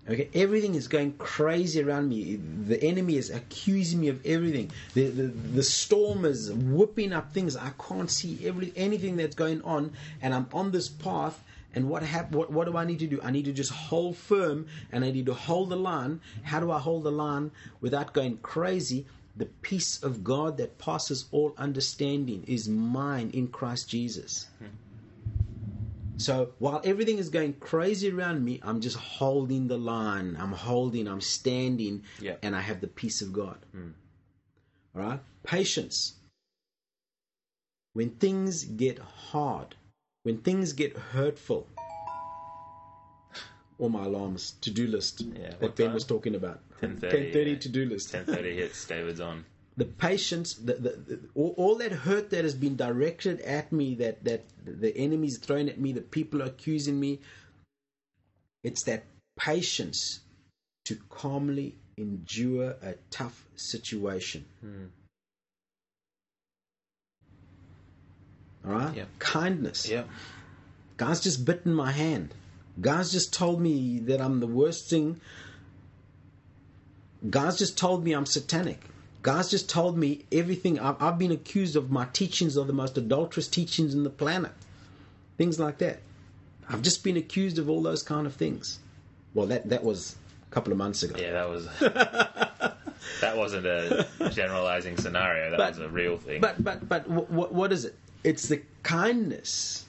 Okay, everything is going crazy around me. The enemy is accusing me of everything. The, the, the storm is whipping up things. I can't see every anything that's going on, and I'm on this path. And what, hap- what what do I need to do? I need to just hold firm, and I need to hold the line. How do I hold the line without going crazy? The peace of God that passes all understanding is mine in Christ Jesus. Hmm. So while everything is going crazy around me, I'm just holding the line. I'm holding, I'm standing, Yeah. and I have the peace of God. Hmm. All right? Patience. When things get hard, when things get hurtful, all my alarms, to do list Yeah, that what Ben time? was talking about. 10:30, 10:30 yeah. to do list. Ten thirty hits. David's on. The patience, the, the, the all, all that hurt that has been directed at me, that that the enemy's thrown at me, the people are accusing me. It's that patience to calmly endure a tough situation. All right, Yeah. kindness. Yeah. God's just bitten my hand. God's just told me that I'm the worst thing. God's just told me I'm satanic. God's just told me everything. I've, I've been accused of my teachings are the most adulterous teachings in the planet. Things like that. I've just been accused of all those kind of things. Well, that, that was a couple of months ago. Yeah. That was. That wasn't a generalizing scenario. That But- was a real thing. But but but what what is it? It's the kindness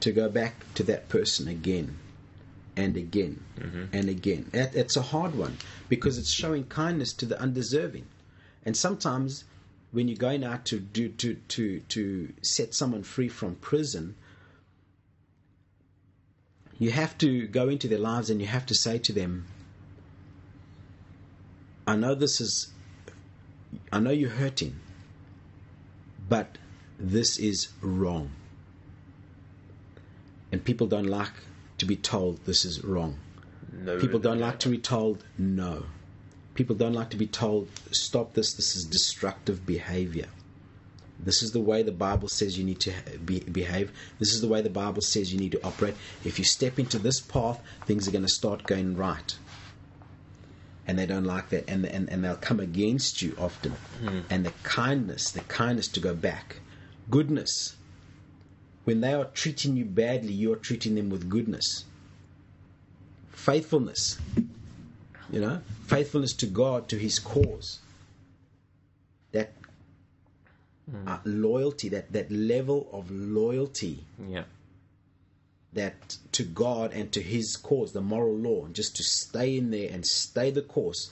to go back to that person again and again mm-hmm. and again. That, it's a hard one because it's showing kindness to the undeserving, and sometimes when you're going out to do to to to set someone free from prison. You have to go into their lives and you have to say to them, I know this is I know you're hurting, but this is wrong. And people don't like to be told this is wrong. No, People don't like to be told no. People don't like to be told stop this, this is destructive behavior. This is the way the Bible says you need to be, behave. This is the way the Bible says you need to operate. If you step into this path, things are going to start going right and they don't like that and, and, and they'll come against you often hmm. and the kindness the kindness to go back goodness when they are treating you badly you're treating them with goodness faithfulness you know faithfulness to god to his cause that uh, loyalty that that level of loyalty Yeah. that to God and to His cause, the moral law, and just to stay in there and stay the course.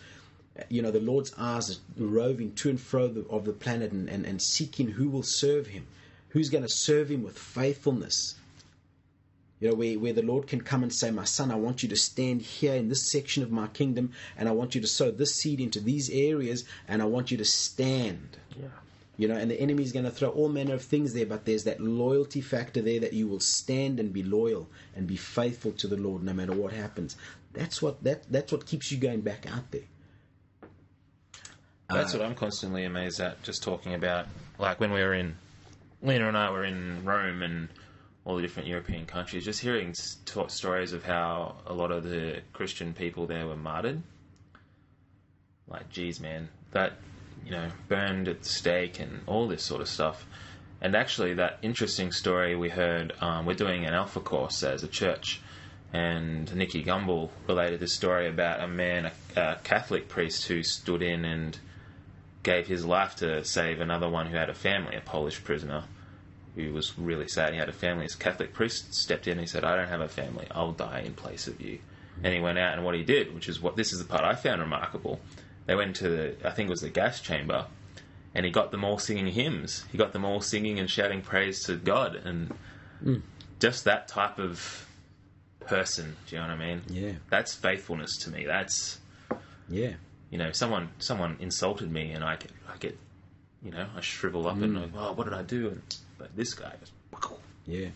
You know, the Lord's eyes are roving to and fro the, of the planet and, and, and seeking who will serve Him, who's going to serve Him with faithfulness. You know, where, where the Lord can come and say, My son, I want you to stand here in this section of my kingdom, and I want you to sow this seed into these areas, and I want you to stand. Yeah. You know, and the enemy is going to throw all manner of things there, but there's that loyalty factor there that you will stand and be loyal and be faithful to the Lord no matter what happens. That's what that that's what keeps you going back out there. That's what I'm constantly amazed at. Just talking about, like when we were in, Lena and I were in Rome and all the different European countries, just hearing t- stories of how a lot of the Christian people there were martyred. Like, geez, man, that you know, burned at the stake and all this sort of stuff. And actually, that interesting story we heard, um, we're doing an Alpha course as a church, and Nicky Gumbel related this story about a man, a, a Catholic priest, who stood in and gave his life to save another one who had a family, a Polish prisoner, who was really sad. He had a family. His Catholic priest stepped in and he said, I don't have a family. I'll die in place of you. And he went out, and what he did, which is what this is the part I found remarkable, they went to the, I think it was the gas chamber, and he got them all singing hymns. He got them all singing and shouting praise to God. And hmm. just that type of person, do you know what I mean? Yeah. That's faithfulness to me. That's Yeah. you know, someone someone insulted me, and I get, I get, you know, I shrivel up and hmm. like, oh, what did I do? And this guy just, Yeah.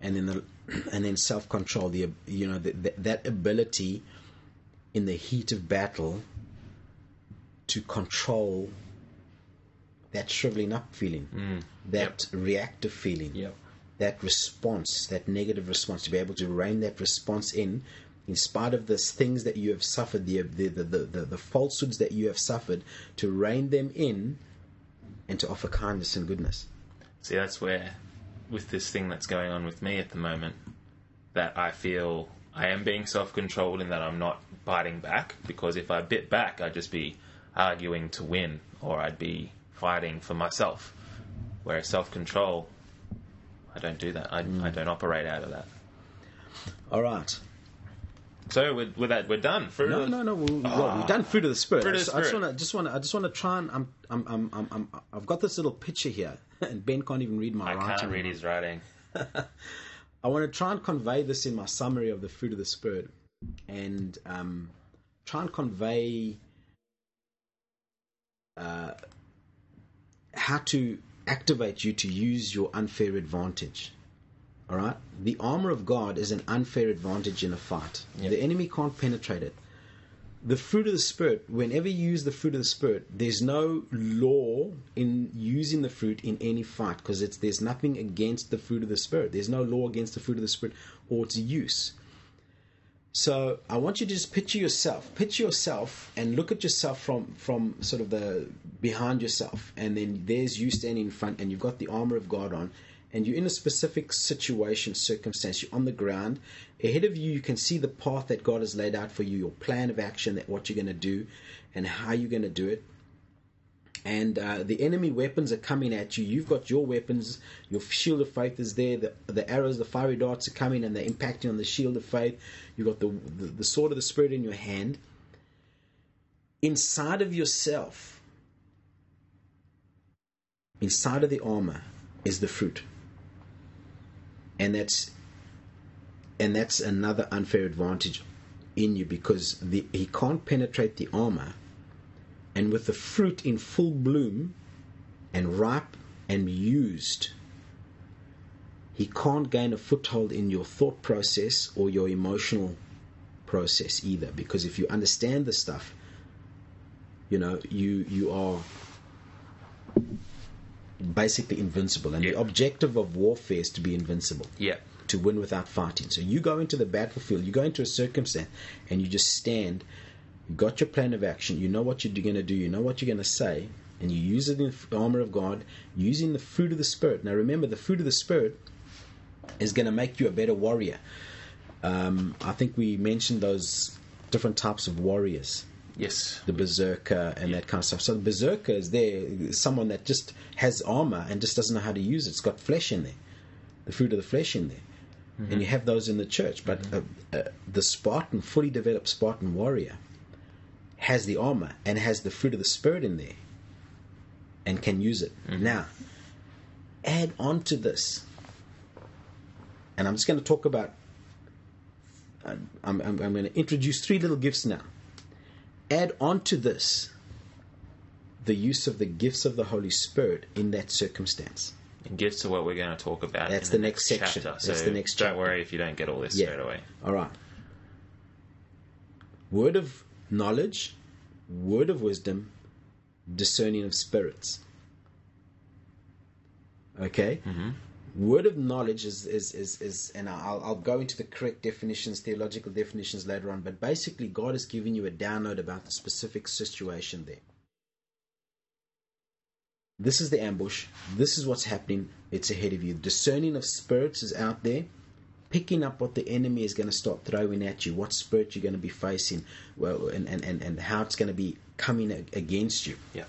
And then the and then self control, the you know the, the, that ability in the heat of battle to control that shriveling up feeling, mm. that reactive feeling, Yep. that response, that negative response, to be able to rein that response in, in spite of the things that you have suffered, the, the, the, the, the falsehoods that you have suffered, to rein them in and to offer kindness and goodness. See, that's where, with this thing that's going on with me at the moment, that I feel I am being self-controlled in that I'm not biting back because if I bit back, I'd just be arguing to win, or I'd be fighting for myself. Whereas self-control, I don't do that. I, I mm. don't operate out of that. All right. So with, with that, we're done. Fruit No, of- no, no. We, well, we've done fruit of the spirit. Fruit I of just, the I just want to, just want to, I just want to try and I'm, I'm, I'm, I'm, I'm, I've got this little picture here, and Ben can't even read my I writing. can't read his writing. I want to try and convey this in my summary of the fruit of the spirit, and um, try and convey uh, how to activate you to use your unfair advantage. All right, the armor of God is an unfair advantage in a fight. Yep. The enemy can't penetrate it. The fruit of the spirit. Whenever you use the fruit of the spirit, there's no law in using the fruit in any fight because it's there's nothing against the fruit of the spirit. There's no law against the fruit of the spirit or its use. So I want you to just picture yourself, picture yourself, and look at yourself from from sort of the behind yourself, and then there's you standing in front, and you've got the armor of God on, and you're in a specific situation, circumstance, you're on the ground. Ahead of you, you can see the path that God has laid out for you, your plan of action, that what you're going to do, and how you're going to do it. And uh, the enemy weapons are coming at you. You've got your weapons. Your shield of faith is there. The, the arrows, the fiery darts are coming, and they're impacting on the shield of faith. You've got the, the, the sword of the Spirit in your hand. Inside of yourself, inside of the armor, is the fruit. And that's and that's another unfair advantage in you because the, he can't penetrate the armor and with the fruit in full bloom and ripe and used he can't gain a foothold in your thought process or your emotional process either. Because if you understand the stuff you know you you are basically invincible and the objective of warfare is to be invincible Yeah. to win without fighting. So you go into the battlefield, you go into a circumstance, and you just stand. You got your plan of action. You know what you're going to do. You know what you're going to say, and you use it in the armor of God, using the fruit of the Spirit. Now remember, the fruit of the Spirit is going to make you a better warrior. Um, I think we mentioned those different types of warriors Yes. the berserker and that kind of stuff. So the berserker is there, someone that just has armor and just doesn't know how to use it. It's got flesh in there, the fruit of the flesh in there. And you have those in the church. But uh, uh, the Spartan, fully developed Spartan warrior, has the armor and has the fruit of the Spirit in there and can use it. Now, add on to this, and I'm just going to talk about, I'm, I'm, I'm going to introduce three little gifts now add on to this the use of the gifts of the Holy Spirit in that circumstance. And gifts are what we're going to talk about. That's in the next section. Chapter. That's so the next Don't worry if you don't get all this Yeah. straight away. All right. Word of knowledge, word of wisdom, discerning of spirits. Okay? Mm-hmm. Word of knowledge is, is, is, is and I'll, I'll go into the correct definitions, theological definitions later on, but basically, God is giving you a download about the specific situation there. This is the ambush. This is what's happening. It's ahead of you. Discerning of spirits is out there picking up what the enemy is going to start throwing at you, what spirit you're going to be facing, well, and, and, and, and how it's going to be coming against you. Yeah.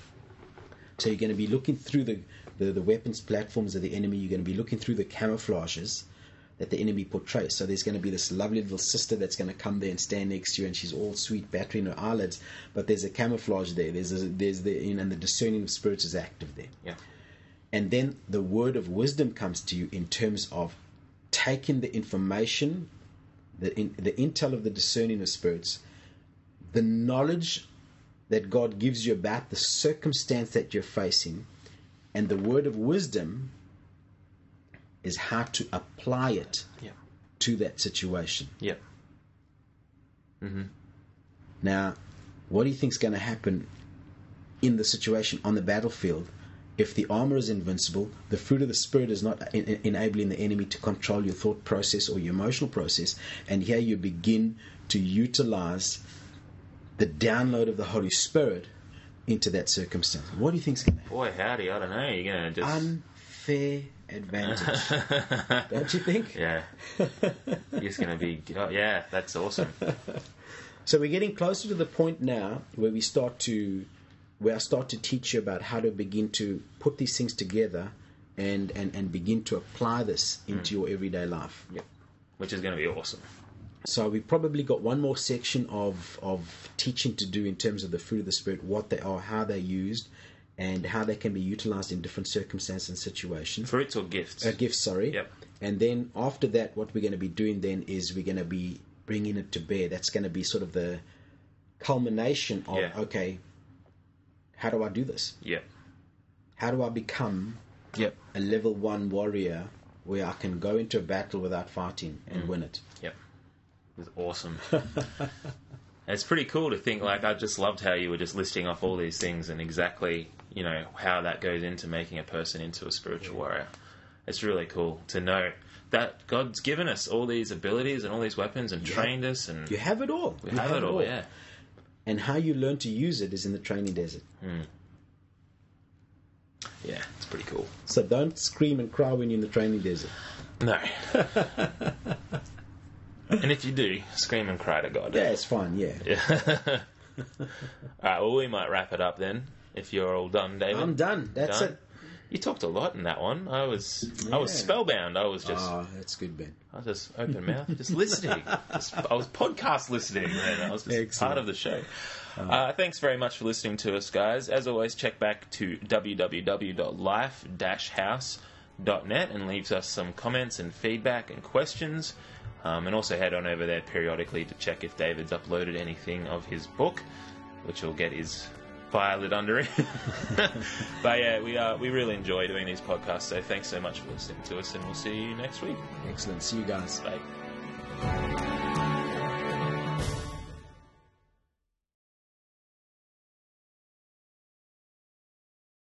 So you're going to be looking through the, the, the weapons platforms of the enemy. You're going to be looking through the camouflages that the enemy portrays. So there's going to be this lovely little sister that's going to come there and stand next to you, and she's all sweet, battering her eyelids. But there's a camouflage there. There's a, there's the you know, and the discerning of spirits is active there. Yeah. And then the word of wisdom comes to you in terms of taking the information, the, in, the intel of the discerning of spirits, the knowledge that God gives you about the circumstance that you're facing, and the word of wisdom is how to apply it Yeah. to that situation. Yeah. Mm-hmm. Now, what do you think is going to happen in the situation on the battlefield if the armor is invincible, the fruit of the spirit is not en- en- enabling the enemy to control your thought process or your emotional process, and here you begin to utilize the download of the Holy Spirit into that circumstance? What do you think's going to happen? Boy, howdy, I don't know. You're going to just. Unfair advantage, don't you think? yeah. You're just going to be. Oh, yeah, that's awesome. So we're getting closer to the point now where we start to, where I start to teach you about how to begin to put these things together, and and and begin to apply this into mm. your everyday life. Yep. Which is going to be awesome. So we've probably got one more section of of teaching to do in terms of the fruit of the spirit, what they are, how they're used, and how they can be utilized in different circumstances and situations. Fruits or gifts? A gift, sorry. Yep. And then after that, what we're going to be doing then is we're going to be bringing it to bear. That's going to be sort of the culmination of Yeah. okay, how do I do this? Yep. How do I become Yep. a level one warrior where I can go into a battle without fighting and Mm. win it? Yep. Was awesome. it's pretty cool to think, like, I just loved how you were just listing off all these things and exactly, you know, how that goes into making a person into a spiritual warrior. It's really cool to know that God's given us all these abilities and all these weapons and trained us and You have it all. we You have, it all, yeah. And how you learn to use it is in the training desert. Hmm. Yeah, it's pretty cool. So don't scream and cry when you're in the training desert. No. and if you do, scream and cry to God. Yeah, it's fine. Yeah, Yeah. all right. Well, we might wrap it up then. If you're all done, David. I'm done. That's Done? it. You talked a lot in that one. I was, I was spellbound. I was just, oh, that's good, Ben. I was just open mouth, just listening. Just, I was podcast listening. Man. I was just Excellent. part of the show. Uh, thanks very much for listening to us, guys. As always, check back to www.life-house.net and leaves us some comments and feedback and questions. Um, and also head on over there periodically to check if David's uploaded anything of his book, which will get his lit under him. but yeah, we uh, we really enjoy doing these podcasts. So thanks so much for listening to us, and we'll see you next week. Excellent. See you guys. Bye.